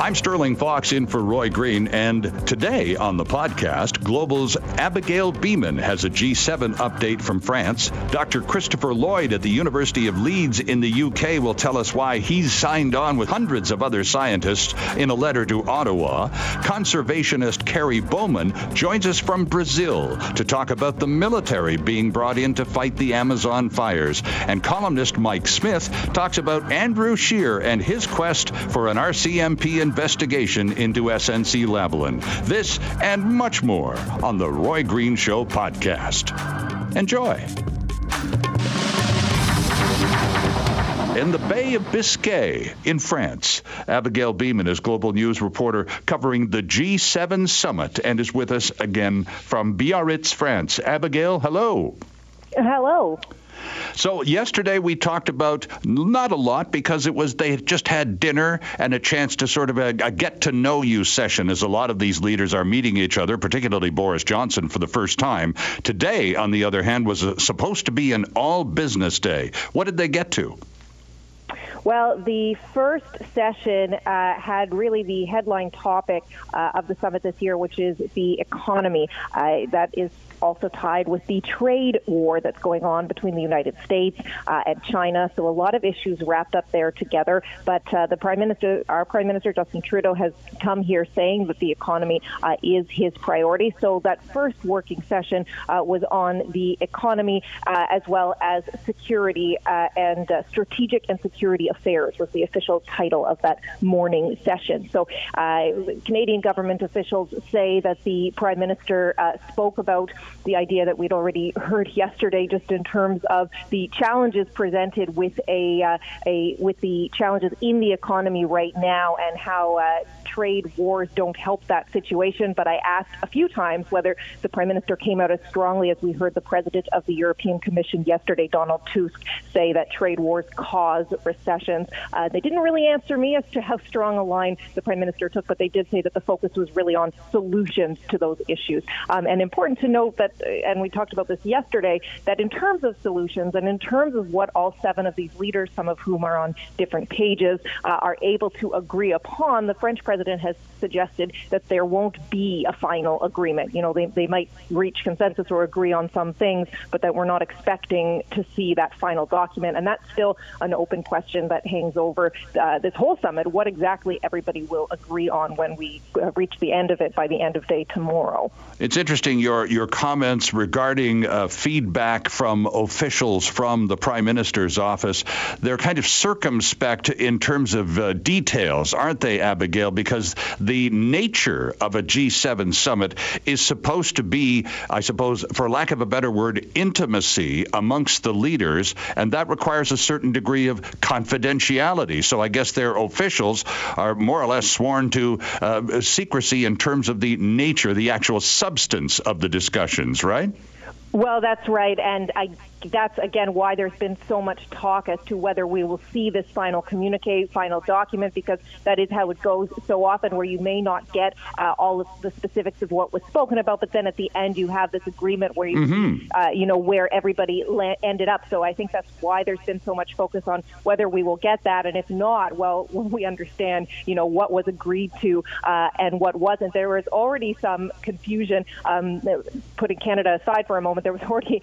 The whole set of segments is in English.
I'm Sterling Fox in for Roy Green, and today on the podcast, Global's Abigail Bimman has a G7 update from France. Dr. Christopher Lloyd at the University of Leeds in the UK will tell us why he's signed on with hundreds of other scientists in a letter to Ottawa. Conservationist Kerry Bowman joins us from Brazil to talk about the military being brought in to fight the Amazon fires. And columnist Mike Smith talks about Andrew Scheer and his quest for an RCMP investigation into SNC Lavalin. This and much more on the Roy Green Show podcast. Enjoy. In the Bay of Biscay in France, Abigail Bimman is global news reporter covering the G7 summit and is with us again from Biarritz, France. Abigail, hello. Hello. So yesterday we talked about not a lot because it was they just had dinner and a chance to sort of a, a get to know you session as a lot of these leaders are meeting each other, particularly Boris Johnson for the first time. Today, on the other hand, was a, supposed to be an all business day. What did they get to? Well, the first session uh, had really the headline topic uh, of the summit this year, which is the economy. Uh, that is also tied with the trade war that's going on between the United States uh, and China. So a lot of issues wrapped up there together. But uh, the Prime Minister, our Prime Minister Justin Trudeau, has come here saying that the economy uh, is his priority. So that first working session uh, was on the economy uh, as well as security uh, and strategic and security affairs was the official title of that morning session. So Canadian government officials say that the Prime Minister spoke about the idea that we'd already heard yesterday, just in terms of the challenges presented with a, uh, a with the challenges in the economy right now, and how uh, trade wars don't help that situation. But I asked a few times whether the prime minister came out as strongly as we heard the president of the European Commission yesterday, Donald Tusk, say that trade wars cause Uh, they didn't really answer me as to how strong a line the prime minister took, but they did say that the focus was really on solutions to those issues. Um, and important to note that, uh, and we talked about this yesterday, that in terms of solutions and in terms of what all seven of these leaders, some of whom are on different pages, uh, are able to agree upon, the French president has suggested that there won't be a final agreement. You know, they, they might reach consensus or agree on some things, but that we're not expecting to see that final document. And that's still an open question that hangs over uh, this whole summit. What exactly everybody will agree on when we uh, reach the end of it by the end of day tomorrow. It's interesting your your comments regarding uh, feedback from officials from the prime minister's office. They're kind of circumspect in terms of uh, details, aren't they, Abigail? Because the nature of a G7 summit is supposed to be, I suppose, for lack of a better word, intimacy amongst the leaders, and that requires a certain degree of confidentiality. So I guess their officials are more or less sworn to uh, secrecy in terms of the nature, the actual substance of the discussions, right? Well, that's right, and I that's again why there's been so much talk as to whether we will see this final communique, final document, because that is how it goes so often, where you may not get uh, all of the specifics of what was spoken about, but then at the end you have this agreement where you, mm-hmm. uh, you know, where everybody la- ended up. So I think that's why there's been so much focus on whether we will get that, and if not, well, we understand, you know, what was agreed to uh, and what wasn't. There was already some confusion. Um, putting Canada aside for a moment, there was already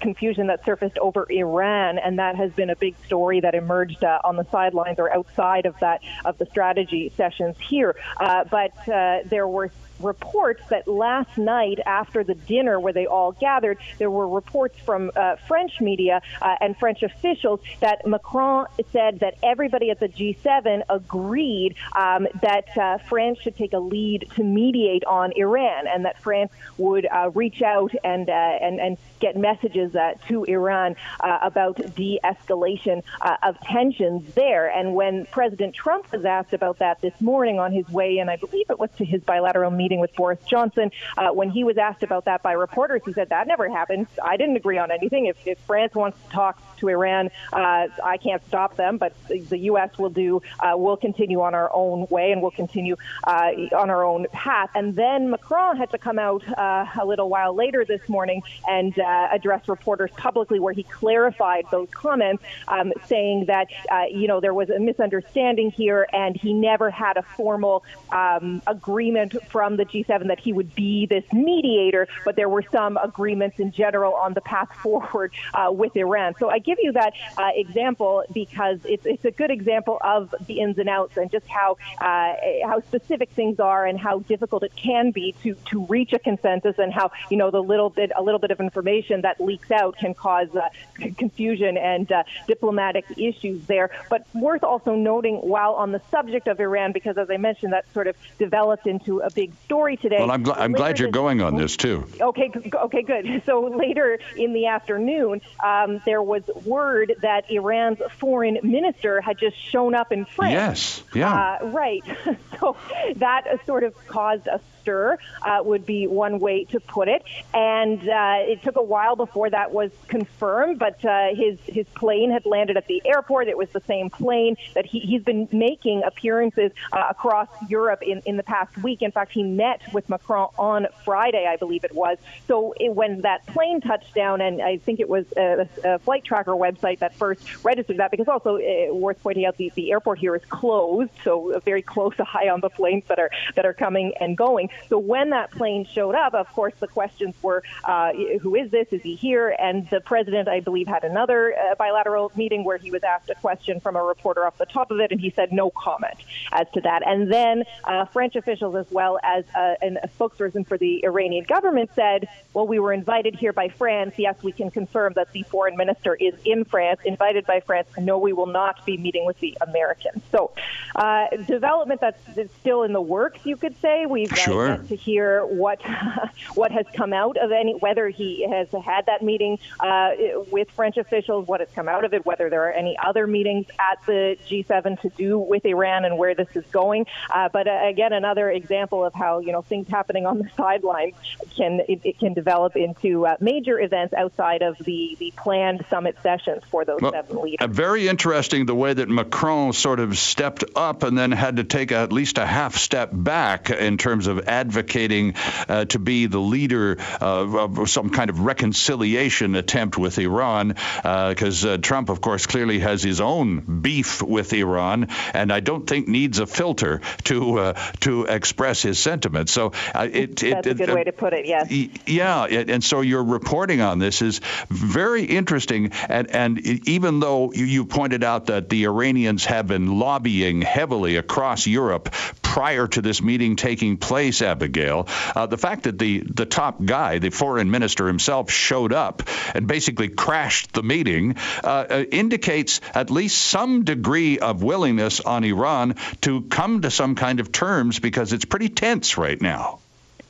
confusion that that surfaced over Iran, and that has been a big story that emerged uh, on the sidelines or outside of that of the strategy sessions here. Uh, but uh, there were reports that last night after the dinner where they all gathered, there were reports from uh, French media uh, and French officials that Macron said that everybody at the G7 agreed um, that uh, France should take a lead to mediate on Iran and that France would uh, reach out and uh, and and, get messages uh, to Iran about de escalation of tensions there. And when President Trump was asked about that this morning on his way in, I believe it was to his bilateral meeting with Boris Johnson, uh, when he was asked about that by reporters, he said, That never happened. I didn't agree on anything. If, if France wants to talk to Iran, uh, I can't stop them, but the U.S. will do, uh, we'll continue on our own way and we'll continue on our own path. And then Macron had to come out a little while later this morning and uh, address reporters publicly, where he clarified those comments, um, saying that uh, you know there was a misunderstanding here, and he never had a formal um, agreement from the G7 that he would be this mediator, but there were some agreements in general on the path forward uh, with Iran. So I give you that uh, example because it's it's a good example of the ins and outs and just how uh, how specific things are and how difficult it can be to to reach a consensus and how you know the little bit a little bit of information that leaks out can cause uh, confusion and uh, diplomatic issues there. But worth also noting, while on the subject of Iran, because as I mentioned, that sort of developed into a big story today. Well, I'm, gl- I'm glad you're going on this too. Okay, okay, good. So later in the afternoon, um, there was word that Iran's foreign minister had just shown up in France. Yes, yeah, uh, right. so that sort of caused a uh, would be one way to put it. And uh, it took a while before that was confirmed, but uh, his his plane had landed at the airport. It was the same plane that he, he's been making appearances uh, across Europe in, in the past week. In fact, he met with Macron on Friday, I believe it was. So it, when that plane touched down, and I think it was a, a flight tracker website that first registered that, because also uh, worth pointing out the, the airport here is closed, so very close eye on the planes that are that are coming and going. So when that plane showed up, of course, the questions were, uh, who is this? Is he here? And the president, I believe, had another uh, bilateral meeting where he was asked a question from a reporter off the top of it, and he said no comment as to that. And then uh, French officials, as well as uh, a spokesperson for the Iranian government, said, well, we were invited here by France. Yes, we can confirm that the foreign minister is in France, invited by France. No, we will not be meeting with the Americans. So, uh, development that's, that's still in the works, you could say. We've uh, sure sure. to hear what what has come out of any whether he has had that meeting uh, with French officials, what has come out of it, whether there are any other meetings at the G7 to do with Iran and where this is going. Uh, but uh, again, another example of how you know things happening on the sidelines can it, it can develop into uh, major events outside of the the planned summit sessions for those well, seven leaders. very interesting the way that Macron sort of stepped up and then had to take at least a half step back in terms of advocating uh, to be the leader of some kind of reconciliation attempt with Iran, because uh, uh, Trump, of course, clearly has his own beef with Iran, and I don't think needs a filter to uh, to express his sentiments. So it, it, that's a good way to put it. Yes. Yeah, and so your reporting on this is very interesting, and and even though you pointed out that the Iranians have been lobbying heavily across Europe prior to this meeting taking place, Abigail. Uh, the fact that the, the top guy, the foreign minister himself, showed up and basically crashed the meeting uh, uh, indicates at least some degree of willingness on Iran to come to some kind of terms because it's pretty tense right now.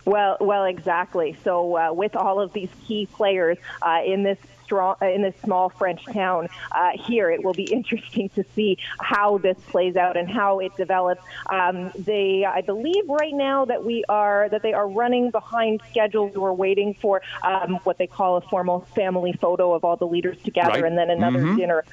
Well, well, exactly. So, uh, with all of these key players uh, in this strong uh, in this small French town uh, here. It will be interesting to see how this plays out and how it develops. Um, they, I believe, right now that we are that they are running behind schedule. We're waiting for um, what they call a formal family photo of all the leaders together, right. and then another mm-hmm. dinner.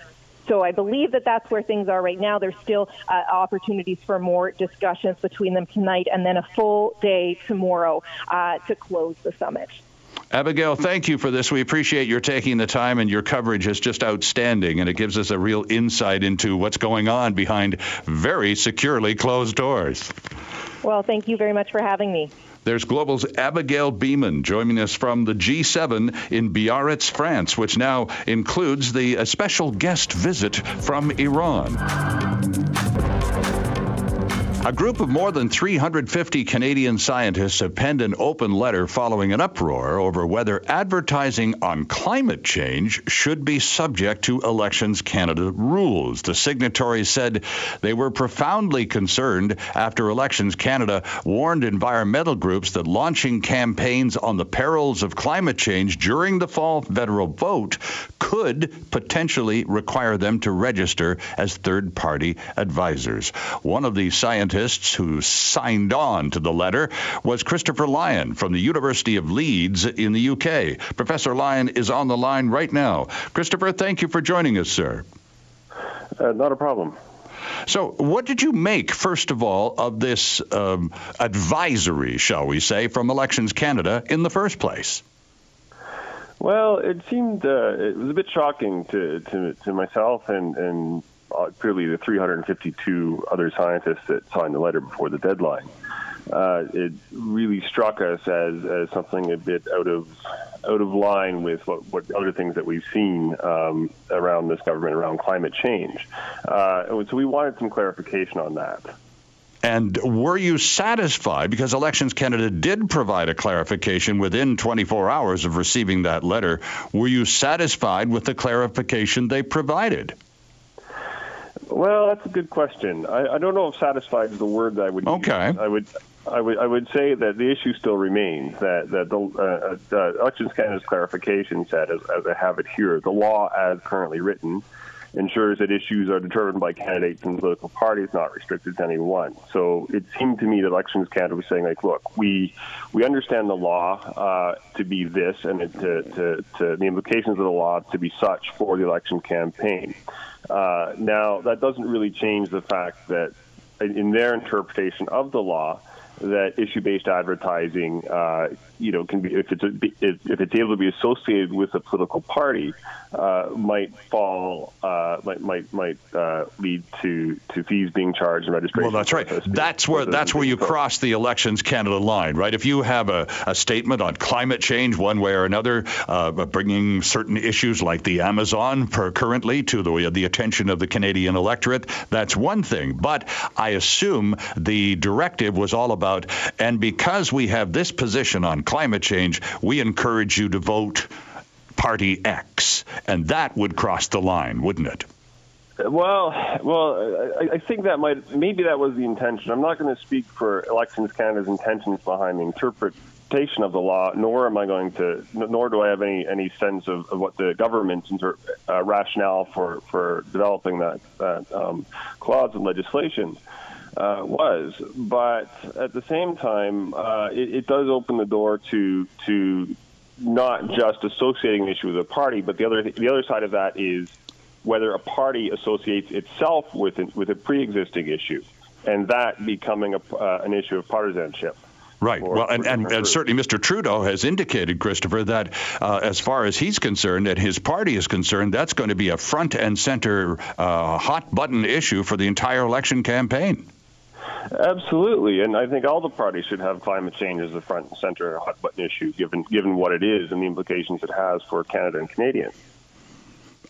So I believe that that's where things are right now. There's still uh, opportunities for more discussions between them tonight, and then a full day tomorrow uh, to close the summit. Abigail, thank you for this. We appreciate your taking the time, and your coverage is just outstanding, and it gives us a real insight into what's going on behind very securely closed doors. Well, thank you very much for having me. There's Global's Abigail Bimman joining us from the G7 in Biarritz, France, which now includes the uh, special guest visit from Iran. A group of more than 350 Canadian scientists have penned an open letter following an uproar over whether advertising on climate change should be subject to Elections Canada rules. The signatories said they were profoundly concerned after Elections Canada warned environmental groups that launching campaigns on the perils of climate change during the fall federal vote could potentially require them to register as third party advisors. One of the scientists who signed on to the letter was Christopher Lyon from the University of Leeds in the UK. Professor Lyon is on the line right now. Christopher, thank you for joining us, sir. Uh, not a problem. So, what did you make, first of all, of this um, advisory, shall we say, from Elections Canada in the first place? Well, it seemed uh, it was a bit shocking to to, to myself and and clearly the 352 other scientists that signed the letter before the deadline. Uh, it really struck us as, as something a bit out of out of line with what, what other things that we've seen um, around this government around climate change. Uh, so we wanted some clarification on that. And were you satisfied? Because Elections Canada did provide a clarification within 24 hours of receiving that letter. Were you satisfied with the clarification they provided? Well, that's a good question. I, I don't know if satisfied is the word that I would okay. use. I would I would I would say that the issue still remains that that the uh, uh, Elections Canada's clarification said, as, as I have it here, the law as currently written ensures that issues are determined by candidates and political parties, not restricted to any one. So it seemed to me that Elections Canada was saying, like, look, we we understand the law uh, to be this, and it, to, to, to the implications of the law to be such for the election campaign. Uh, now, that doesn't really change the fact that, in their interpretation of the law, that issue-based advertising, uh, you know, can be if it's a, if, if, it's able to be associated with a political party, uh, might fall, uh, might might might uh, lead to to fees being charged and registration. Well, that's right. That's where that's where you cross the Elections Canada line, right? If you have a, a statement on climate change, one way or another, uh, bringing certain issues like the Amazon per currently to the the attention of the Canadian electorate, that's one thing. But I assume the directive was all about, and because we have this position on climate change, we encourage you to vote party X, and that would cross the line, wouldn't it? Well, well, I, I, think that might maybe that was the intention. I'm not going to speak for Elections Canada's intentions behind the interpretation of the law, nor am I going to, nor do I have any any sense of, of what the government's inter, uh, rationale for for developing that that um, clause in legislation. Uh, was, but at the same time, uh, it, it, does open the door to to not just associating the issue with a party, but the other the other side of that is whether a party associates itself with with a pre-existing issue, and that becoming a, uh, an issue of partisanship. Right. well, and, and, and, certainly Mr. Trudeau has indicated, Christopher, that uh, as far as he's concerned and his party is concerned, that's going to be a front and center uh, hot button issue for the entire election campaign. Absolutely, and I think all the parties should have climate change as a front and center hot button issue, given given what it is and the implications it has for Canada and Canadians.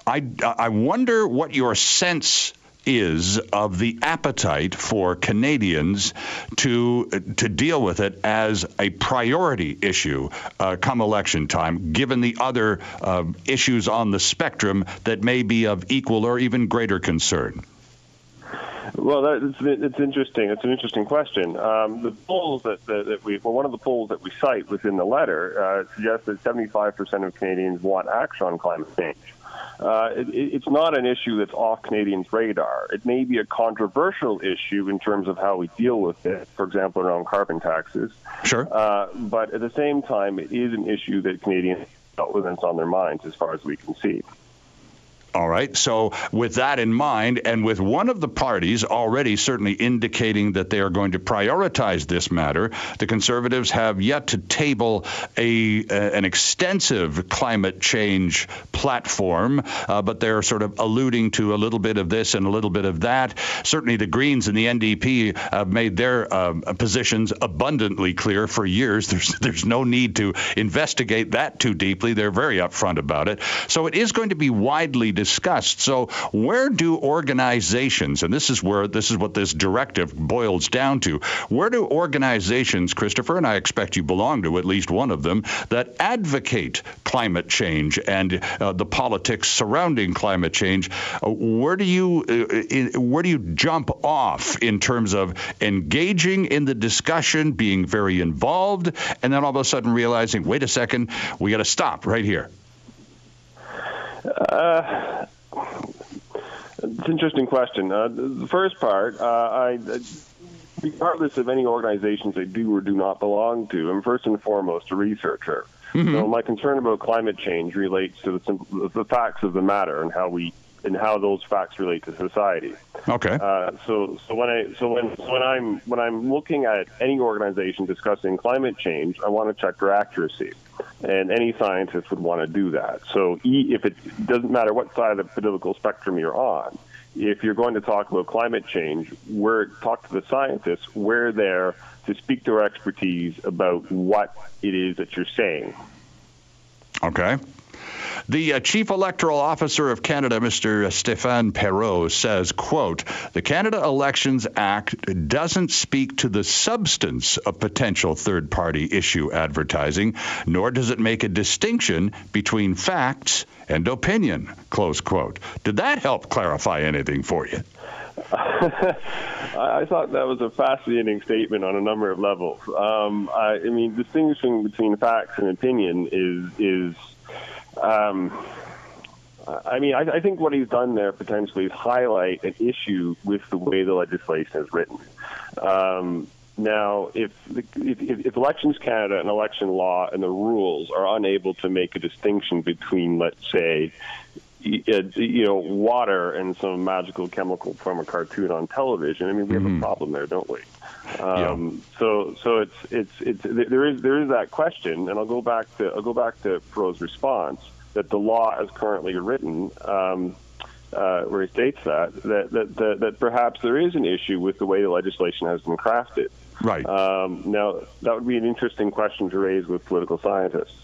I I wonder what your sense is of the appetite for Canadians to to deal with it as a priority issue uh, come election time, given the other uh, issues on the spectrum that may be of equal or even greater concern. Well, that, it's, it's interesting. It's an interesting question. Um, the polls that, that, that, we, well, one of the polls that we cite within the letter uh, suggests that 75% of Canadians want action on climate change. Uh, it, it's not an issue that's off Canadians' radar. It may be a controversial issue in terms of how we deal with it, for example, around carbon taxes. Sure. Uh, but at the same time, it is an issue that Canadians dealt with and it's on their minds as far as we can see. All right. So, with that in mind, and with one of the parties already certainly indicating that they are going to prioritize this matter, the Conservatives have yet to table a, an extensive climate change platform, uh, but they're sort of alluding to a little bit of this and a little bit of that. Certainly, the Greens and the NDP have made their uh, positions abundantly clear for years. There's there's no need to investigate that too deeply. They're very upfront about it. So, it is going to be widely discussed. So, where do organizations, and this is where this is what this directive boils down to, where do organizations, Christopher, and I expect you belong to at least one of them, that advocate climate change and uh, the politics surrounding climate change, uh, where do you uh, where do you jump off in terms of engaging in the discussion, being very involved, and then all of a sudden realizing, wait a second, we got to stop right here? Uh, it's an interesting question. Uh, the first part, uh, I, regardless of any organizations I do or do not belong to, I'm first and foremost a researcher. Mm-hmm. So my concern about climate change relates to the, the facts of the matter and how we and how those facts relate to society. Okay. Uh, so, so when I, so when, so when I'm, when I'm looking at any organization discussing climate change, I want to check their accuracy, and any scientist would want to do that. So, if it doesn't matter what side of the political spectrum you're on, if you're going to talk about climate change, we're talk to the scientists. We're there to speak to our expertise about what it is that you're saying. Okay. The uh, Chief Electoral Officer of Canada, Mr. Stéphane Perrault, says, quote, the Canada Elections Act doesn't speak to the substance of potential third-party issue advertising, nor does it make a distinction between facts and opinion, close quote. Did that help clarify anything for you? I thought that was a fascinating statement on a number of levels. Um, I, I mean, distinguishing between facts and opinion is is um, I mean, I, I, think what he's done there potentially is highlight an issue with the way the legislation is written. Um, now, if, if, if, Elections Canada and election law and the rules are unable to make a distinction between, let's say, you know, water and some magical chemical from a cartoon on television, I mean, we have mm-hmm. a problem there, don't we? Um, yeah. So, so it's it's it's there is there is that question, and I'll go back to I'll go back to Perrault's response that the law as currently written. Um, uh, where he states that, that, that that that perhaps there is an issue with the way the legislation has been crafted. Right. Um, now, that would be an interesting question to raise with political scientists.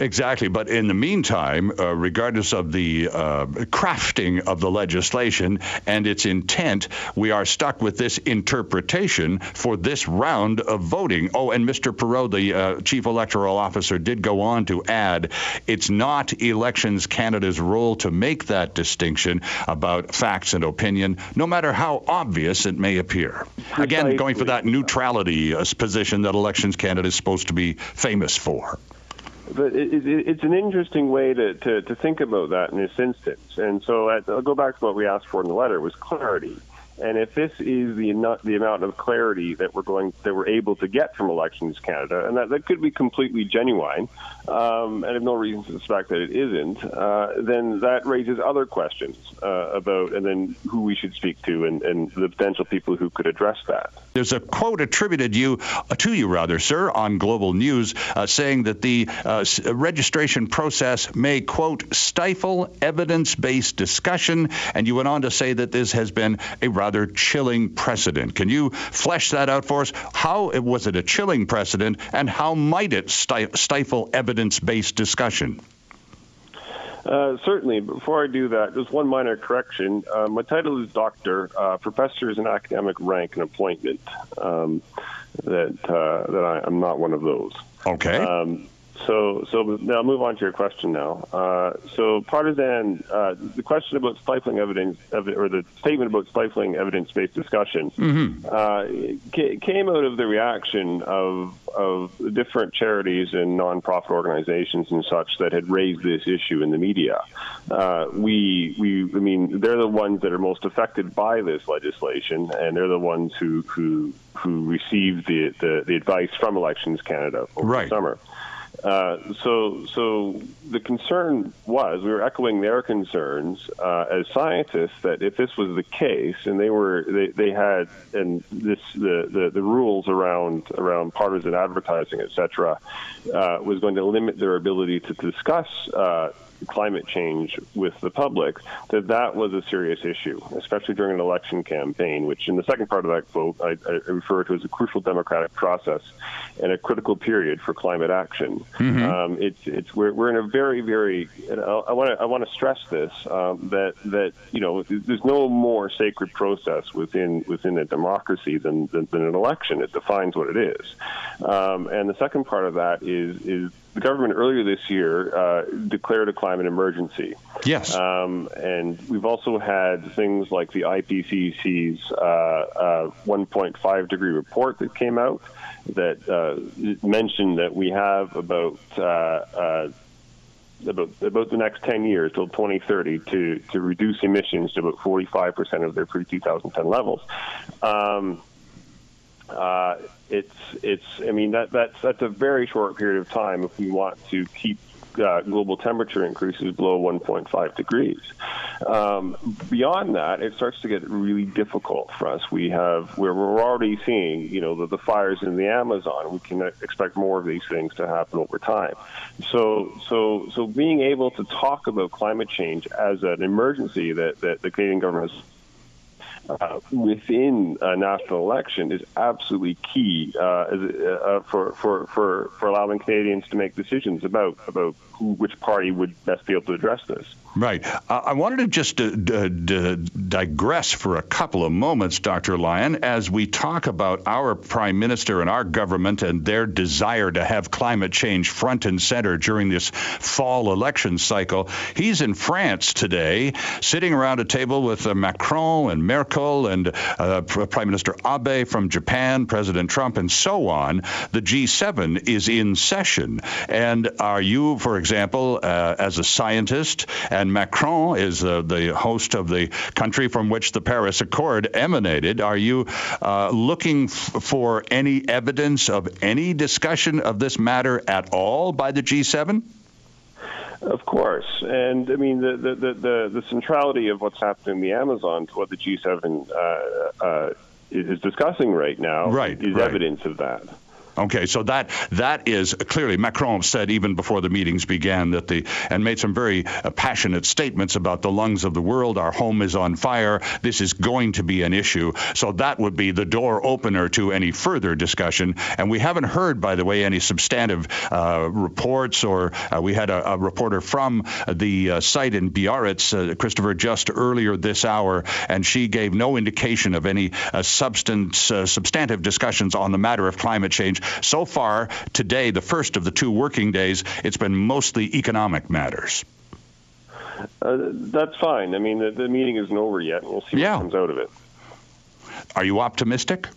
Exactly. But in the meantime, uh, regardless of the uh, crafting of the legislation and its intent, we are stuck with this interpretation for this round of voting. Oh, and Mr. Perrault, the uh, chief electoral officer, did go on to add it's not Elections Canada's role to make that distinction about facts and opinion, no matter how obvious it may appear. Again, going for that neutrality uh, position that Elections Canada is supposed to be famous for but it, it, it's an interesting way to, to, to, think about that in this instance. And so at, I'll go back to what we asked for in the letter was clarity. And if this is the the amount of clarity that we're going that we're able to get from Elections Canada, and that, that could be completely genuine, um, and I have no reason to suspect that it isn't, uh, then that raises other questions uh, about and then who we should speak to and, and the potential people who could address that. There's a quote attributed you uh, to you, rather, sir, on Global News, uh, saying that the uh, registration process may quote stifle evidence-based discussion, and you went on to say that this has been a rather chilling precedent. Can you flesh that out for us? How was it a chilling precedent, and how might it stifle evidence-based discussion? Uh, certainly. Before I do that, just one minor correction. Uh, my title is doctor. Uh, professor is an academic rank and appointment. Um, that uh, that I, am not one of those. Okay. Um, so, so now I'll move on to your question now. Uh, so, partisan, uh, the question about stifling evidence, or the statement about stifling evidence-based discussion, mm-hmm. uh, came out of the reaction of of different charities and nonprofit organizations and such that had raised this issue in the media. Uh, we, we, I mean, they're the ones that are most affected by this legislation, and they're the ones who who who received the the, the advice from Elections Canada over right. the summer. Uh, so, so the concern was we were echoing their concerns uh, as scientists that if this was the case, and they were they, they had and this the, the, the rules around around partisan advertising, et cetera, uh, was going to limit their ability to discuss uh, climate change with the public, that that was a serious issue, especially during an election campaign, which in the second part of that quote I, I refer to as a crucial democratic process and a critical period for climate action. Mm-hmm. Um, it's it's we're, we're in a very very I want to I want to stress this um, that that you know there's no more sacred process within within a democracy than than, than an election. It defines what it is, um, and the second part of that is is the government earlier this year uh, declared a climate emergency. Yes. Um, and we've also had things like the IPCC's uh, uh, 1.5 degree report that came out that uh, mentioned that we have about uh, uh, about about the next 10 years till 2030 to to reduce emissions to about 45 percent of their pre 2010 levels. Um, uh, it's it's I mean that that's that's a very short period of time if we want to keep uh, global temperature increases below 1.5 degrees. Um, beyond that, it starts to get really difficult for us. We have where we're already seeing, you know, the, the fires in the Amazon. We can expect more of these things to happen over time. So, so, so being able to talk about climate change as an emergency that, that the Canadian government has uh, within a national election is absolutely key uh, uh, for, for, for, for allowing Canadians to make decisions about about who, which party would best be able to address this. Right. Uh, I wanted to just uh, d- d- digress for a couple of moments, Dr. Lyon, as we talk about our prime minister and our government and their desire to have climate change front and center during this fall election cycle. He's in France today, sitting around a table with uh, Macron and Merkel and uh, Prime Minister Abe from Japan, President Trump, and so on. The G7 is in session. And are you, for example, uh, as a scientist, and Macron is uh, the host of the country from which the Paris Accord emanated. Are you uh, looking f- for any evidence of any discussion of this matter at all by the G7? Of course, and I mean the the, the, the centrality of what's happening in the Amazon to what the G7 uh, uh, is discussing right now right, is right. evidence of that. Okay, so that that is clearly Macron said even before the meetings began that the and made some very uh, passionate statements about the lungs of the world. Our home is on fire. This is going to be an issue. So that would be the door opener to any further discussion. And we haven't heard, by the way, any substantive uh, reports. Or uh, we had a, a, reporter from the uh, site in Biarritz, uh, Christopher, just earlier this hour, and she gave no indication of any uh, substance substantive discussions on the matter of climate change. So far, today, the first of the two working days, it's been mostly economic matters. Uh, that's fine. I mean, the, the, meeting isn't over yet, and we'll see yeah. what comes out of it. Are you optimistic?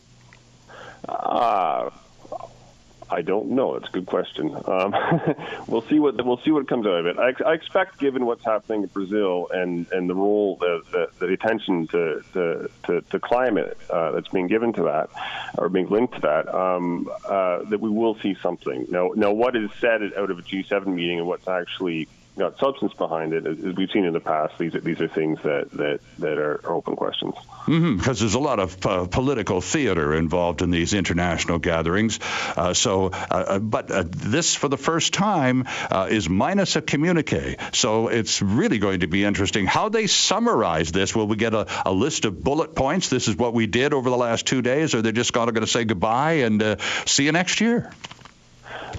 Uh, I don't know. It's a good question. Um, we'll see what we'll see what comes out of it. I, I, expect, given what's happening in Brazil and, and the role, the, the, the attention to, to, to, to climate uh, that's being given to that, or being linked to that, um, uh, that we will see something. Now, now, what is said out of a G7 meeting and what's actually got substance behind it, as we've seen in the past. These are these are things that that that are open questions. Mm-hmm, because there's a lot of uh, political theater involved in these international gatherings. Uh, so, uh, uh but uh, this, for the first time, uh, is minus a communique. So it's really going to be interesting how they summarize this. Will we get a, a list of bullet points? This is what we did over the last two days, or they're just going to say goodbye and see you next year?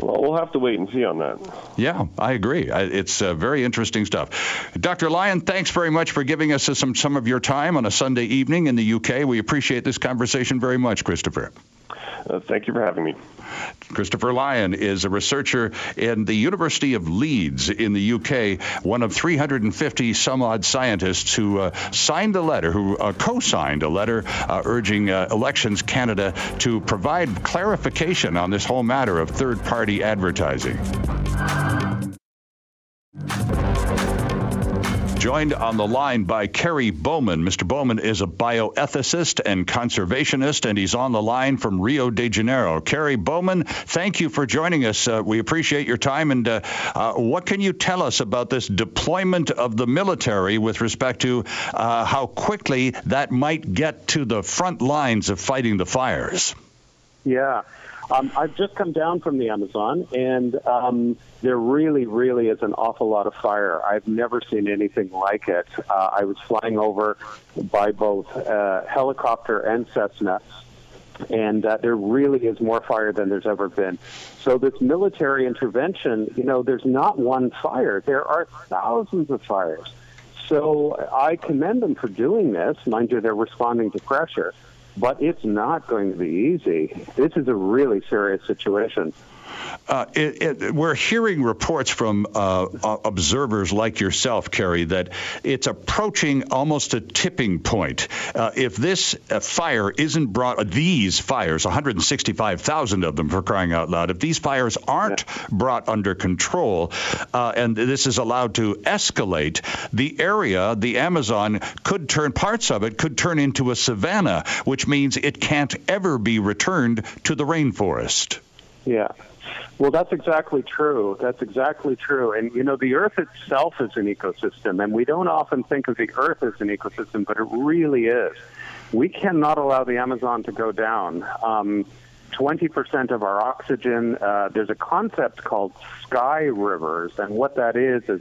Well, we'll have to wait and see on that. Yeah, I agree. It's uh, very interesting stuff. Dr. Lyon, thanks very much for giving us some some of your time on a Sunday evening in the UK. We appreciate this conversation very much, Christopher. Uh, thank you for having me. Christopher Lyon is a researcher in the University of Leeds in the UK, one of 350 some odd scientists who uh, signed a letter, who uh, co signed a letter uh, urging uh, Elections Canada to provide clarification on this whole matter of third party advertising. Joined on the line by Kerry Bowman. Mr. Bowman is a bioethicist and conservationist, and he's on the line from Rio de Janeiro. Kerry Bowman, thank you for joining us. Uh, we appreciate your time. And uh, uh, what can you tell us about this deployment of the military with respect to uh, how quickly that might get to the front lines of fighting the fires? Yeah. Um, I've just come down from the Amazon, and um, there really, really is an awful lot of fire. I've never seen anything like it. Uh, I was flying over by both uh, helicopter and Cessna and uh, there really is more fire than there's ever been. So this military intervention, you know, there's not one fire. There are thousands of fires. So I commend them for doing this. Mind you, they're responding to pressure, but it's not going to be easy. This is a really serious situation. Uh, it, it, we're hearing reports from uh, observers like yourself, Kerry, that it's approaching almost a tipping point. Uh, if this uh, fire isn't brought, uh, these fires, 165,000 of them for crying out loud, if these fires aren't brought under control uh, and this is allowed to escalate, the area, the Amazon, could turn, parts of it could turn into a savanna, which means it can't ever be returned to the rainforest. Yeah. Well, that's exactly true. That's exactly true. And, you know, the Earth itself is an ecosystem, and we don't often think of the Earth as an ecosystem, but it really is. We cannot allow the Amazon to go down. Um, 20% of our oxygen, uh, there's a concept called sky rivers, and what that is is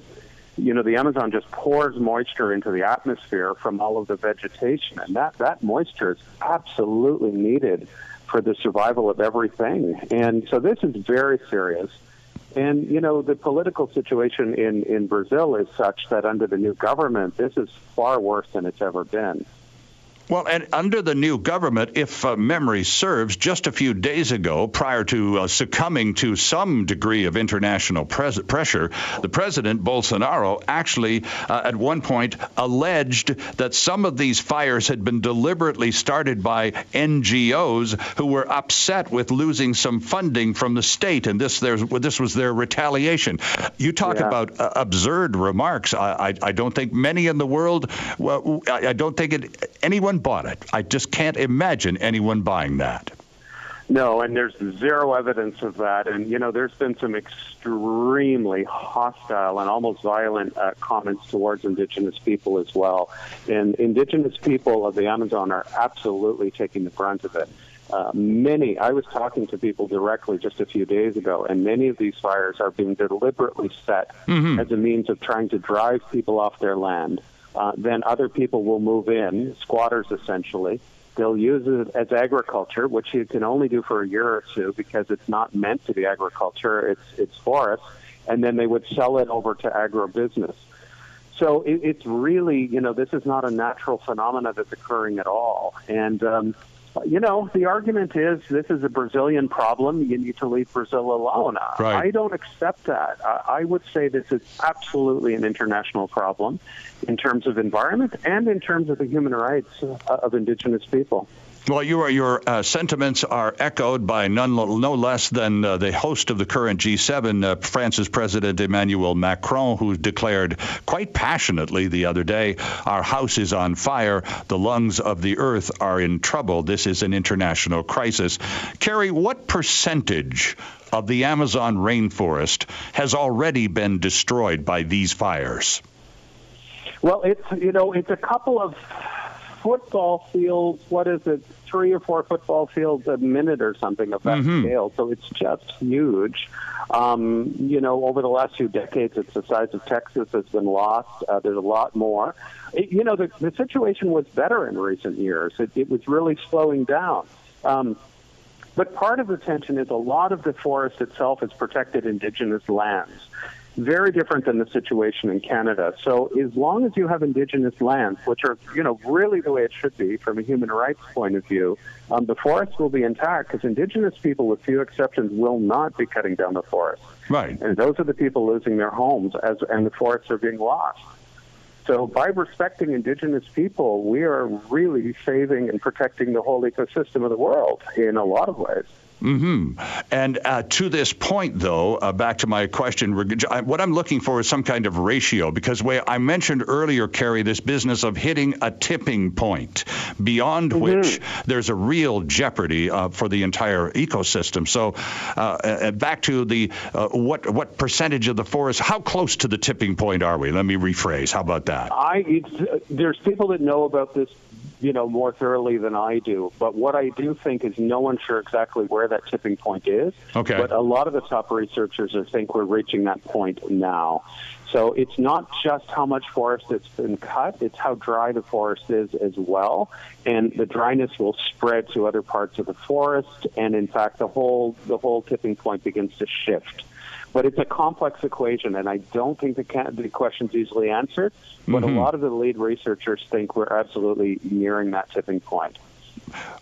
you know, the Amazon just pours moisture into the atmosphere from all of the vegetation, and that, that moisture is absolutely needed for the survival of everything. And so this is very serious. And, you know, the political situation in, in Brazil is such that under the new government, this is far worse than it's ever been. Well, and under the new government, if uh, memory serves, just a few days ago, prior to uh, succumbing to some degree of international pres- pressure, the president, Bolsonaro, actually uh, at one point alleged that some of these fires had been deliberately started by NGOs who were upset with losing some funding from the state, and this, this was their retaliation. You talk yeah. about uh, absurd remarks. I, I, I, don't think many in the world, well, I, I don't think it, anyone bought it. I just can't imagine anyone buying that. No, and there's zero evidence of that. And, you know, there's been some extremely hostile and almost violent uh, comments towards Indigenous people as well. And Indigenous people of the Amazon are absolutely taking the brunt of it. Uh, many, I was talking to people directly just a few days ago, and many of these fires are being deliberately set mm-hmm. as a means of trying to drive people off their land. Uh, then other people will move in, squatters essentially. They'll use it as agriculture, which you can only do for a year or two because it's not meant to be agriculture. It's it's forest, and then they would sell it over to agribusiness. So it, it's really, you know, this is not a natural phenomena that's occurring at all. And um, you know, the argument is this is a Brazilian problem. You need to leave Brazil alone. Right. I don't accept that. I would say this is absolutely an international problem in terms of environment and in terms of the human rights uh, of indigenous people. Well, your your uh, sentiments are echoed by none no less than uh, the host of the current G7, uh, France's President Emmanuel Macron, who declared quite passionately the other day, "Our house is on fire. The lungs of the earth are in trouble. This is an international crisis." Kerry, what percentage of the Amazon rainforest has already been destroyed by these fires? Well, it's you know it's a couple of football fields, what is it, three or four football fields a minute or something of that mm-hmm. scale. So it's just huge. Um, you know, over the last few decades, it's the size of Texas has been lost. Uh, there's a lot more. It, you know, the, the situation was better in recent years. It, it was really slowing down. Um, but part of the tension is a lot of the forest itself is protected indigenous lands very different than the situation in Canada. So as long as you have indigenous lands, which are, you know, really the way it should be from a human rights point of view, um, the forests will be intact because indigenous people, with few exceptions, will not be cutting down the forest. Right. And those are the people losing their homes as, and the forests are being lost. So by respecting indigenous people, we are really saving and protecting the whole ecosystem of the world in a lot of ways. Mm-hmm. And uh, to this point, though, uh, back to my question, what I'm looking for is some kind of ratio because way I mentioned earlier, Kerry, this business of hitting a tipping point beyond mm-hmm. which there's a real jeopardy uh, for the entire ecosystem. So, uh, uh, back to the uh, what what percentage of the forest? How close to the tipping point are we? Let me rephrase. How about that? I there's people that know about this you know, more thoroughly than I do. But what I do think is no one's sure exactly where that tipping point is. Okay. But a lot of the top researchers think we're reaching that point now. So it's not just how much forest it's been cut, it's how dry the forest is as well. And the dryness will spread to other parts of the forest and in fact the whole the whole tipping point begins to shift. But it's a complex equation, and I don't think the, can- the question's easily answered. But Mm-hmm. a lot of the lead researchers think we're absolutely nearing that tipping point.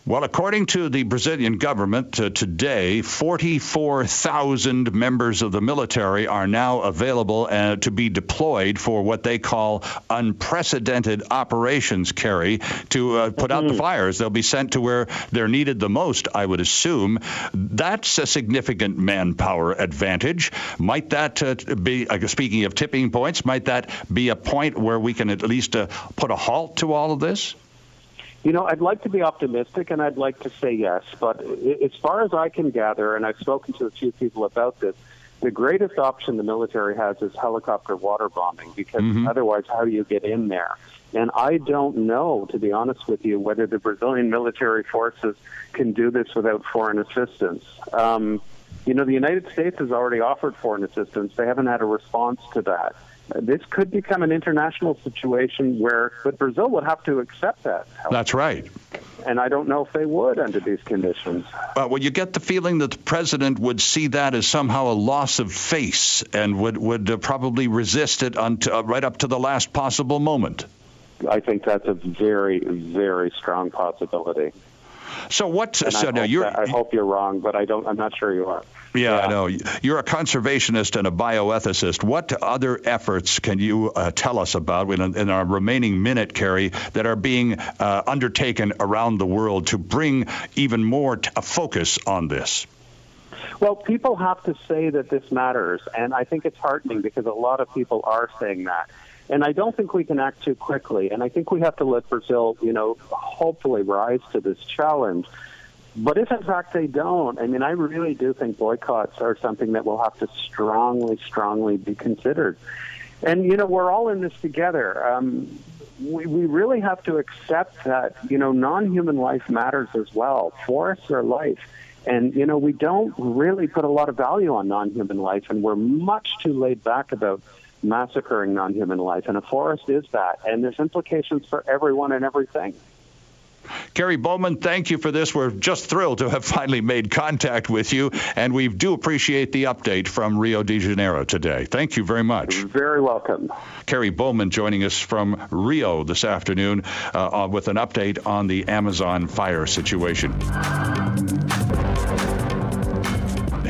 Well, according to the Brazilian government uh, today, 44,000 members of the military are now available uh, to be deployed for what they call unprecedented operations, Kerry, to uh, put out the fires. They'll be sent to where they're needed the most, I would assume. That's a significant manpower advantage. Might that uh, be, uh, speaking of tipping points, might that be a point where we can at least uh, put a halt to all of this? You know, I'd like to be optimistic and I'd like to say yes, but as far as I can gather, and I've spoken to a few people about this, the greatest option the military has is helicopter water bombing because otherwise, how do you get in there? And I don't know, to be honest with you, whether the Brazilian military forces can do this without foreign assistance. Um, you know, the United States has already offered foreign assistance. They haven't had a response to that. This could become an international situation where, but Brazil would have to accept that. help That's right. and I don't know if they would under these conditions. Uh, well, you get the feeling that the president would see that as somehow a loss of face and would would uh, probably resist it until, uh, right up to the last possible moment. I think that's a very, very strong possibility. So what? So I, now hope you're. I hope you're wrong, but I don't. I'm not sure you are. Yeah, I know. You're a conservationist and a bioethicist. What other efforts can you uh, tell us about in, in our remaining minute, Kerry, that are being uh, undertaken around the world to bring even more t- a focus on this? Well, people have to say that this matters, and I think it's heartening because a lot of people are saying that. And I don't think we can act too quickly, and I think we have to let Brazil, you know, hopefully rise to this challenge. But if in fact they don't, I mean, I really do think boycotts are something that will have to strongly, strongly be considered. And, you know, we're all in this together. Um, we, we really have to accept that, you know, non human life matters as well. Forests are life. And, you know, we don't really put a lot of value on non human life, and we're much too laid back about massacring non human life. And a forest is that. And there's implications for everyone and everything. Kerry Bowman, thank you for this. We're just thrilled to have finally made contact with you, and we do appreciate the update from Rio de Janeiro today. Thank you very much. Very welcome. Kerry Bowman joining us from Rio this afternoon uh, with an update on the Amazon fire situation.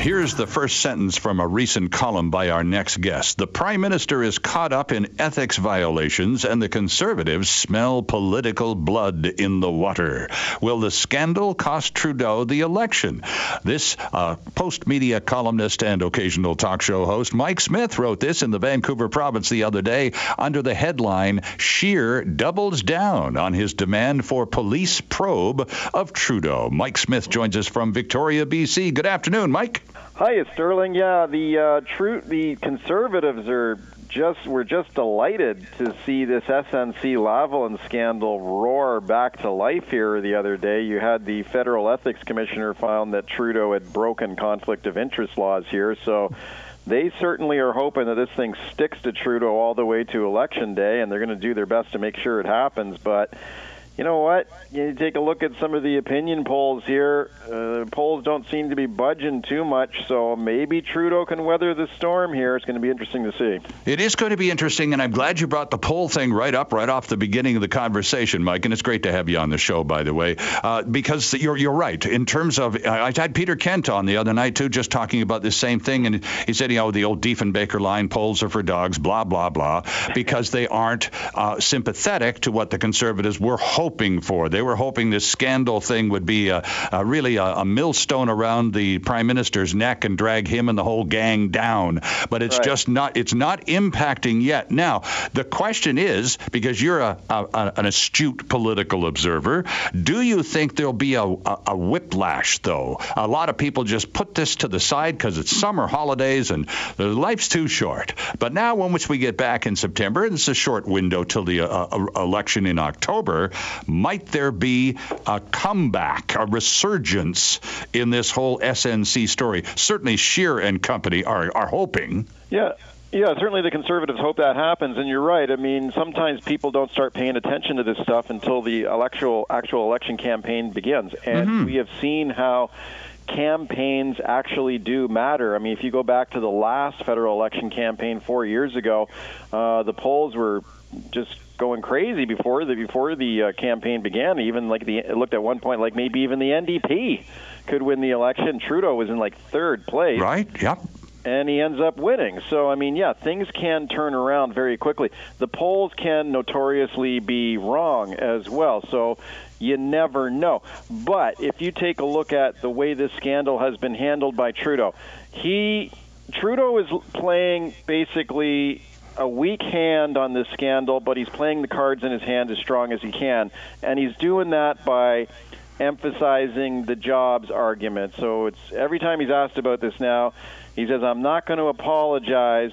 Here's the first sentence from a recent column by our next guest. The Prime Minister is caught up in ethics violations, and the Conservatives smell political blood in the water. Will the scandal cost Trudeau the election? This uh, post media columnist and occasional talk show host Mike Smith wrote this in the Vancouver province the other day under the headline Scheer doubles down on his demand for police probe of Trudeau. Mike Smith joins us from Victoria, BC. Good afternoon, Mike. Hi, it's Sterling. Yeah, the uh, true the conservatives are just we're just delighted to see this SNC Lavalin scandal roar back to life here the other day. You had the federal ethics commissioner found that Trudeau had broken conflict of interest laws here, so they certainly are hoping that this thing sticks to Trudeau all the way to election day, and they're going to do their best to make sure it happens. But you know what? You take a look at some of the opinion polls here. Uh, polls don't seem to be budging too much, so maybe Trudeau can weather the storm here. It's going to be interesting to see. It is going to be interesting, and I'm glad you brought the poll thing right up, right off the beginning of the conversation, Mike. And it's great to have you on the show, by the way, uh, because you're you're right in terms of. I had Peter Kent on the other night too, just talking about this same thing, and he said, you know, the old Diefenbaker line, polls are for dogs, blah blah blah, because they aren't uh, sympathetic to what the conservatives were hoping for. They were hoping this scandal thing would be a, a really a, a millstone around the prime minister's neck and drag him and the whole gang down. But it's Right. just not. It's not impacting yet. Now the question is, because you're a, a, an astute political observer, do you think there'll be a, a, whiplash though? A lot of people just put this to the side because it's summer holidays and life's too short. But now, once we get back in September, and it's a short window till the uh, uh, election in October, Might there be a comeback, a resurgence in this whole SNC story? Certainly, Scheer and company are, are hoping. Yeah, yeah, certainly the conservatives hope that happens, and you're right. I mean, sometimes people don't start paying attention to this stuff until the actual actual election campaign begins, and Mm-hmm. we have seen how campaigns actually do matter. I mean, if you go back to the last federal election campaign four years ago, uh, the polls were just going crazy before the before the uh, campaign began. Even like the it looked at one point like maybe even the NDP could win the election. Trudeau was in like third place Right? Yep. and he ends up winning. So, I mean, yeah, things can turn around very quickly. The polls can notoriously be wrong as well. So, you never know. But if you take a look at the way this scandal has been handled by Trudeau, he Trudeau is playing basically a weak hand on this scandal, but he's playing the cards in his hand as strong as he can, and he's doing that by emphasizing the jobs argument. So it's every time he's asked about this now, he says, "I'm not going to apologize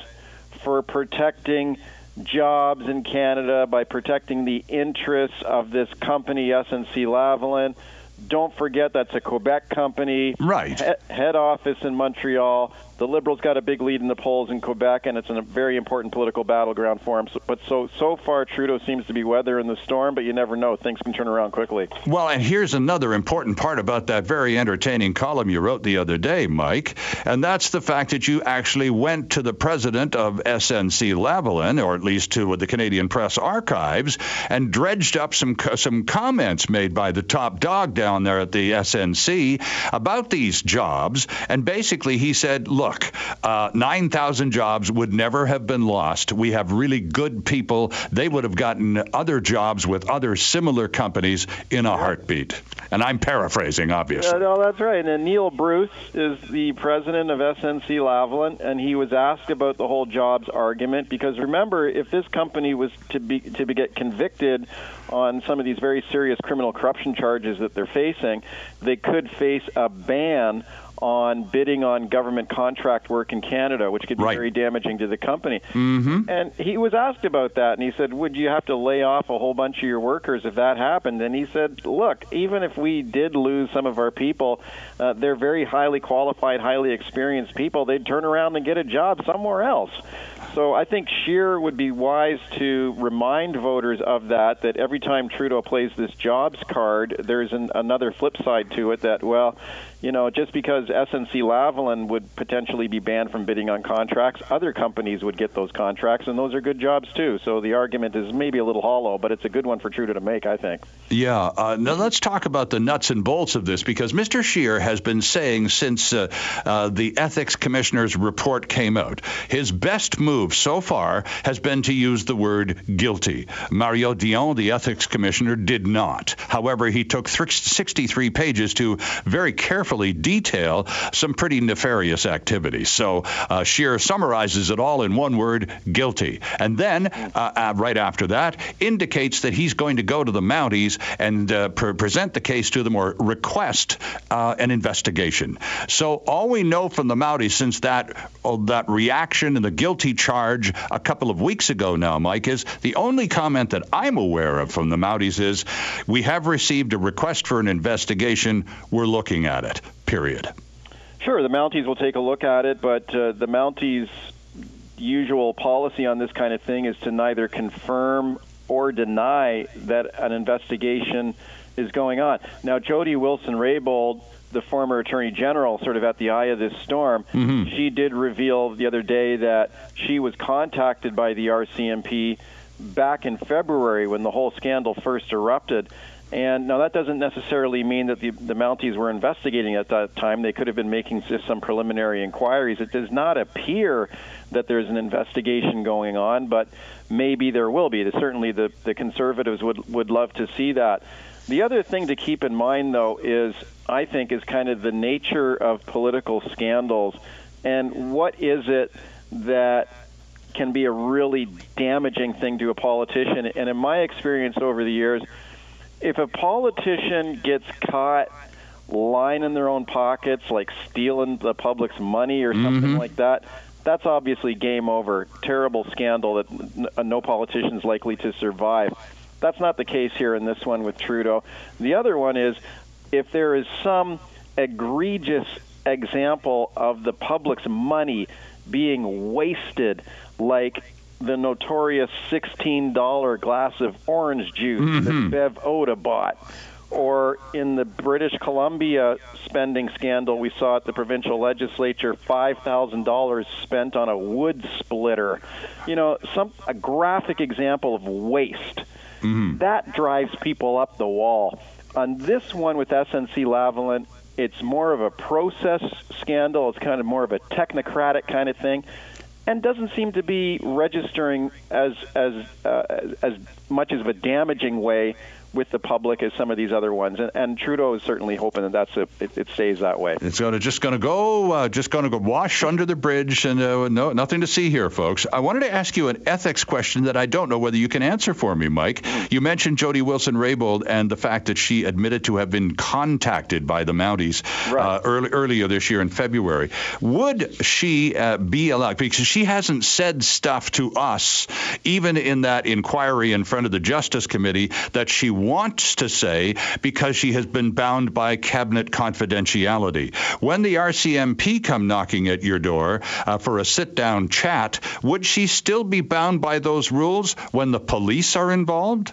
for protecting jobs in Canada by protecting the interests of this company, SNC Lavalin." Don't forget that's a Quebec company. Right. He- head office in Montreal. The Liberals got a big lead in the polls in Quebec, and it's a very important political battleground for him. So, but so so far, Trudeau seems to be weathering the storm. But you never know; things can turn around quickly. Well, and here's another important part about that very entertaining column you wrote the other day, Mike, and that's the fact that you actually went to the president of SNC Lavalin, or at least to the Canadian Press Archives, and dredged up some some comments made by the top dog down there at the SNC about these jobs, and basically he said, look, uh, 9,000 jobs would never have been lost. We have really good people. They would have gotten other jobs with other similar companies in a heartbeat. And I'm paraphrasing, obviously. Uh, no, that's right. And Neil Bruce is the president of SNC Lavalin, and he was asked about the whole jobs argument because remember, if this company was to be to be get convicted on some of these very serious criminal corruption charges that they're facing, they could face a ban on bidding on government contract work in Canada, which could be Right. very damaging to the company. Mm-hmm. And he was asked about that, and he said, "Would you have to lay off a whole bunch of your workers if that happened?" And he said, "Look, even if we did lose some of our people, uh, they're very highly qualified, highly experienced people. They'd turn around and get a job somewhere else." So I think Scheer would be wise to remind voters of that. That every time Trudeau plays this jobs card, there's an, another flip side to it. That well, you know, just because SNC Lavalin would potentially be banned from bidding on contracts, other companies would get those contracts, and those are good jobs too. So the argument is maybe a little hollow, but it's a good one for Trudeau to make, I think. Yeah. Uh, now let's talk about the nuts and bolts of this because Mr. Scheer has been saying since uh, uh, the ethics commissioner's report came out, his best move so far has been to use the word guilty. Mario Dion, the ethics commissioner, did not. However, he took thr 63 pages to very carefully detail some pretty nefarious activities. So uh, Scheer summarizes it all in one word guilty. And then, uh, uh, right after that, indicates that he's going to go to the Mounties and uh, pre- present the case to them or request uh, an investigation. So all we know from the Mounties since that oh, that reaction and the guilty charge a couple of weeks ago now, Mike, is the only comment that I'm aware of from the Mounties is we have received a request for an investigation. We're looking at it. Period. Sure, the Mounties will take a look at it, but uh, the Mounties' usual policy on this kind of thing is to neither confirm or deny that an investigation is going on. Now, Jody Wilson Raybould, the former Attorney General, sort of at the eye of this storm, she did reveal the other day that she was contacted by the RCMP back in February when the whole scandal first erupted. And now that doesn't necessarily mean that the, the Mounties were investigating at that time. They could have been making just some preliminary inquiries. It does not appear that there's an investigation going on, but maybe there will be. Certainly, the, the conservatives would would love to see that. The other thing to keep in mind, though, is I think is kind of the nature of political scandals, and what is it that can be a really damaging thing to a politician. And in my experience over the years, if a politician gets caught lining their own pockets, like stealing the public's money or something mm-hmm. like that, that's obviously game over. Terrible scandal that n- uh, no politician's likely to survive. that's not the case here in this one with Trudeau. The other one is if there is some egregious example of the public's money being wasted, like the notorious $16 glass of orange juice Mm-hmm. that Bev Oda bought. Or in the British Columbia spending scandal we saw at the provincial legislature, $5,000 spent on a wood splitter. You know, some a graphic example of waste. That drives people up the wall. On this one with SNC Lavalin, it's more of a process scandal. It's kind of more of a technocratic kind of thing, and doesn't seem to be registering as as uh, as much of a damaging way with the public as some of these other ones. And, and Trudeau is certainly hoping that that's a, it, it stays that way. It's going to just going to go, uh, just going to go wash under the bridge, and uh, no, nothing to see here, folks. I wanted to ask you an ethics question that I don't know whether you can answer for me, Mike. You mentioned Jody Wilson Raybould and the fact that she admitted to have been contacted by the Mounties Right. uh, early, earlier this year in February. Would she uh, be allowed? Because she hasn't said stuff to us, even in that inquiry in front of the Justice Committee, that she wants to say because she has been bound by cabinet confidentiality. When the RCMP come knocking at your door uh, for a sit down chat, would she still be bound by those rules when the police are involved?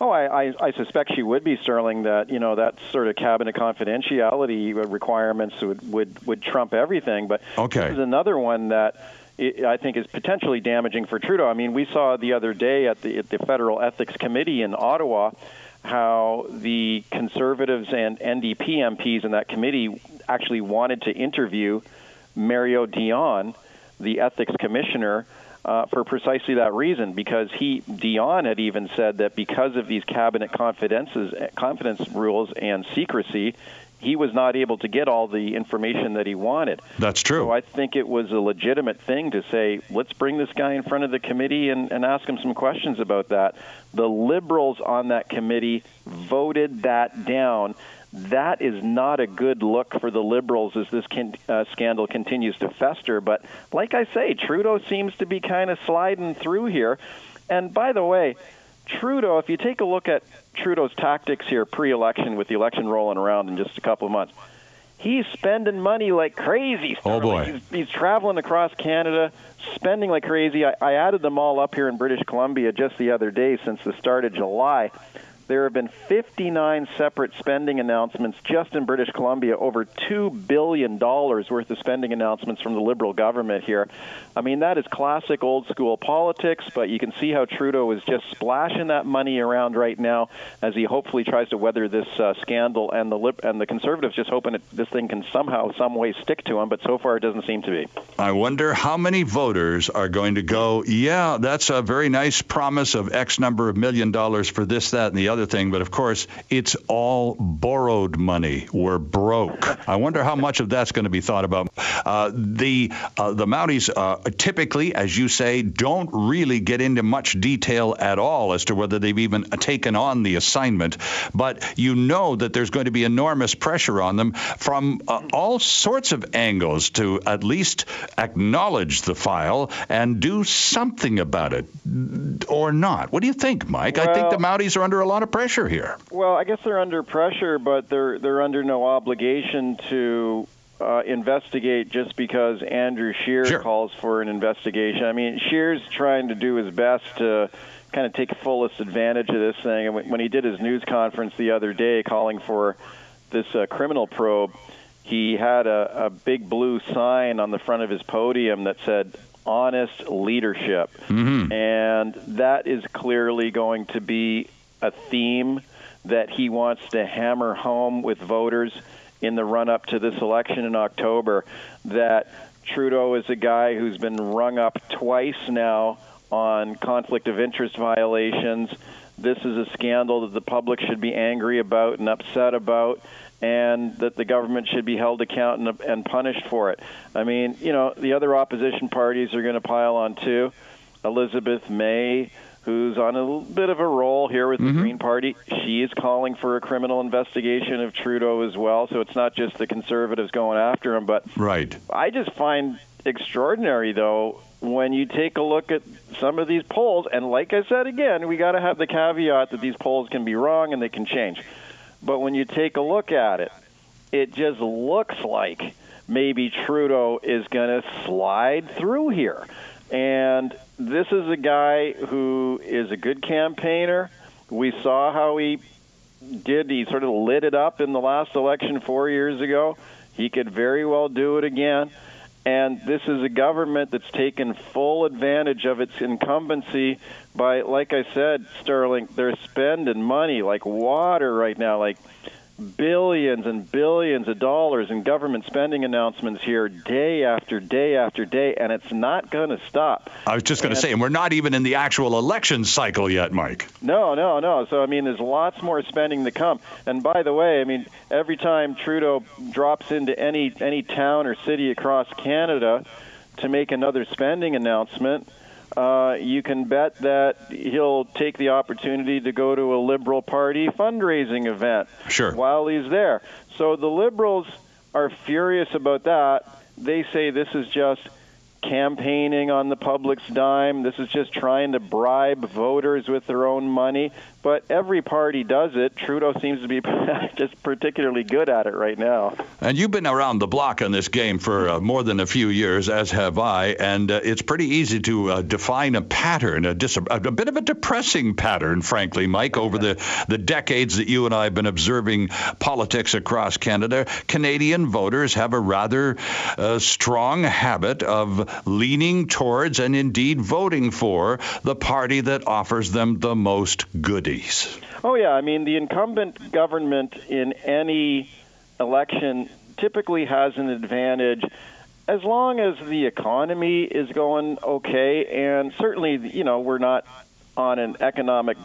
Oh, I, I, I suspect she would be, Sterling. That you know that sort of cabinet confidentiality requirements would would, would trump everything. But Okay. this is another one that i think is potentially damaging for Trudeau. I mean, we saw the other day at the at the Federal Ethics Committee in Ottawa how the Conservatives and NDP MPs in that committee actually wanted to interview Mario Dion, the ethics commissioner, uh, for precisely that reason. Because he Dion had even said that because of these cabinet confidences, confidence rules and secrecy, he was not able to get all the information that he wanted. That's true. So I think it was a legitimate thing to say, let's bring this guy in front of the committee and, and ask him some questions about that. The liberals on that committee voted that down. That is not a good look for the liberals as this can, uh, scandal continues to fester. But like I say, Trudeau seems to be kind of sliding through here. And by the way, Trudeau, if you take a look at Trudeau's tactics here pre-election with the election rolling around in just a couple of months, he's spending money like crazy. Oh, boy. He's, he's traveling across Canada, spending like crazy. I, I added them all up here in British Columbia just the other day since the start of July. There have been 59 separate spending announcements just in British Columbia, over $2 billion worth of spending announcements from the Liberal government here. I mean, that is classic old school politics, but you can see how Trudeau is just splashing that money around right now as he hopefully tries to weather this uh, scandal, and the lib- and the Conservatives just hoping that this thing can somehow, some way stick to him, but so far it doesn't seem to be. I wonder how many voters are going to go, yeah, that's a very nice promise of X number of million dollars for this, that, and the other thing. But of course, it's all borrowed money. We're broke. I wonder how much of that's going to be thought about. Uh, the uh, the Mounties uh, typically, as you say, don't really get into much detail at all as to whether they've even taken on the assignment. But you know that there's going to be enormous pressure on them from uh, all sorts of angles to at least acknowledge the file and do something about it, or not. What do you think, Mike? I think the Well- Mounties are under a lot of pressure here. Well, I guess they're under pressure, but they're they're under no obligation to uh, investigate just because Andrew Scheer Sure. calls for an investigation. I mean, Scheer's trying to do his best to kind of take fullest advantage of this thing. And when he did his news conference the other day, calling for this uh, criminal probe, he had a, a big blue sign on the front of his podium that said honest leadership. And that is clearly going to be a theme that he wants to hammer home with voters in the run up to this election in October. That Trudeau is a guy who's been rung up twice now on conflict of interest violations. This is a scandal that the public should be angry about and upset about, and that the government should be held account and, and punished for it. I mean, you know, the other opposition parties are going to pile on too. Elizabeth May, who's on a little bit of a roll here with the mm-hmm. Green Party, she is calling for a criminal investigation of Trudeau as well. So it's not just the conservatives going after him, but Right. I just find extraordinary, though, when you take a look at some of these polls. And like I said again, we got to have the caveat that these polls can be wrong and they can change. But when you take a look at it, it just looks like maybe Trudeau is going to slide through here. And this is a guy who is a good campaigner. We saw how he did. He sort of lit it up in the last election four years ago. He could very well do it again. And this is a government that's taken full advantage of its incumbency by, like I said, Sterling, they're spending money like water right now. Like billions and billions of dollars in government spending announcements here day after day after day, and it's not going to stop. I was just going to say, and we're not even in the actual election cycle yet, Mike. No, no, no. So, I mean, there's lots more spending to come. And by the way, I mean, every time Trudeau drops into any, any town or city across Canada to make another spending announcement, uh, you can bet that he'll take the opportunity to go to a Liberal Party fundraising event sure. while he's there. So the Liberals are furious about that. They say this is just campaigning on the public's dime. This is just trying to bribe voters with their own money. But every party does it. Trudeau seems to be just particularly good at it right now. And you've been around the block on this game for uh, more than a few years, as have I. And uh, it's pretty easy to uh, define a pattern, a, dis- a, bit of a depressing pattern, frankly, Mike, over the, the decades that you and I have been observing politics across Canada. Canadian voters have a rather uh, strong habit of leaning towards and indeed voting for the party that offers them the most goodies. Oh, yeah. I mean, the incumbent government in any election typically has an advantage as long as the economy is going okay. And certainly, you know, we're not on an economic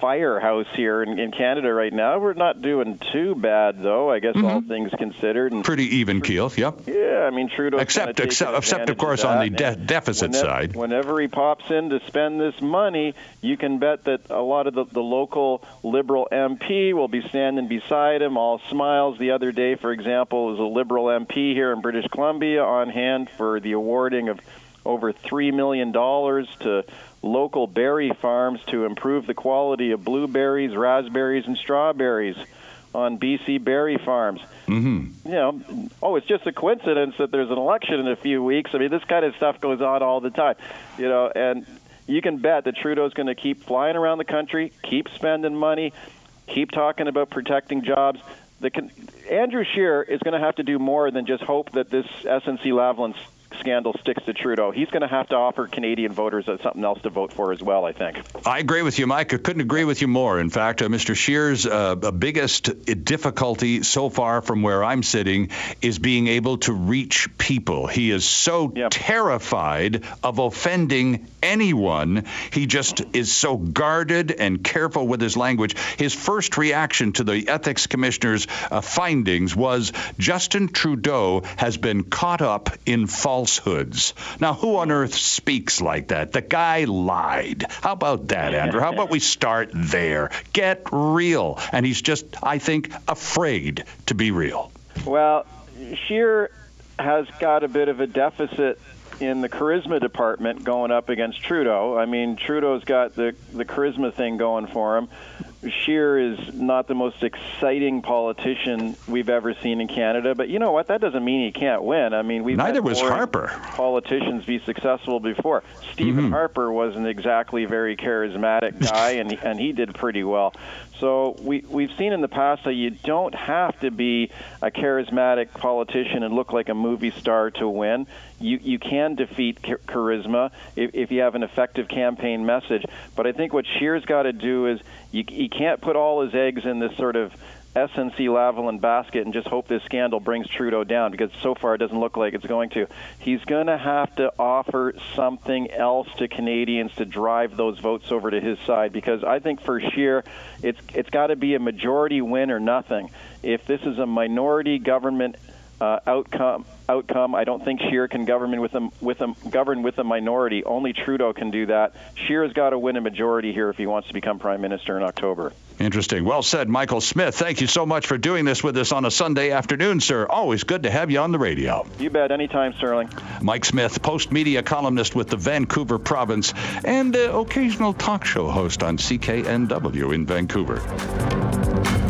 firehouse here in, in, Canada right now. We're not doing too bad, though. I guess mm-hmm. all things considered. And Pretty even keel. Yep. Yeah, I mean Trudeau. Except, except, except of course, of on the de- deficit whenever, side. Whenever he pops in to spend this money, you can bet that a lot of the, the local Liberal MP will be standing beside him, all smiles. The other day, for example, was a Liberal MP here in British Columbia on hand for the awarding of over $3 million to local berry farms to improve the quality of blueberries, raspberries, and strawberries on BC berry farms. Mm-hmm. You know, oh, it's just a coincidence that there's an election in a few weeks. I mean, this kind of stuff goes on all the time, you know, and you can bet that Trudeau's going to keep flying around the country, keep spending money, keep talking about protecting jobs. The con- Andrew Scheer is going to have to do more than just hope that this SNC Lavalin scandal sticks to Trudeau, he's going to have to offer Canadian voters something else to vote for as well, I think. I agree with you, Mike. I couldn't agree with you more. In fact, uh, Mr. Scheer's uh, biggest difficulty so far from where I'm sitting is being able to reach people. He is so yep. terrified of offending anyone. He just is so guarded and careful with his language. His first reaction to the ethics commissioner's uh, findings was Justin Trudeau has been caught up in false falsehoods. Now, who on earth speaks like that? The guy lied. How about that, Andrew? How about we start there? Get real. And he's just, I think, afraid to be real. Well, Scheer has got a bit of a deficit in the charisma department going up against Trudeau. I mean, Trudeau's got the the charisma thing going for him. Scheer is not the most exciting politician we've ever seen in Canada, but you know what? That doesn't mean he can't win. I mean, we've neither was Harper. Politicians be successful before. Stephen mm-hmm. Harper wasn't exactly very charismatic guy, and and he did pretty well. So we we've seen in the past that you don't have to be a charismatic politician and look like a movie star to win. You you can defeat charisma if, if you have an effective campaign message. But I think what Scheer's got to do is you, he can't put all his eggs in this sort of SNC Lavalin basket and just hope this scandal brings Trudeau down because so far it doesn't look like it's going to. He's going to have to offer something else to Canadians to drive those votes over to his side because I think for Scheer it's it's got to be a majority win or nothing. If this is a minority government uh, outcome outcome. I don't think Scheer can govern with a, with govern with a minority. Only Trudeau can do that. Scheer's got to win a majority here if he wants to become prime minister in October. Interesting. Well said, Michael Smith. Thank you so much for doing this with us on a Sunday afternoon, sir. Always good to have you on the radio. You bet. Anytime, Sterling. Mike Smith, post media columnist with the Vancouver province and uh, occasional talk show host on CKNW in Vancouver.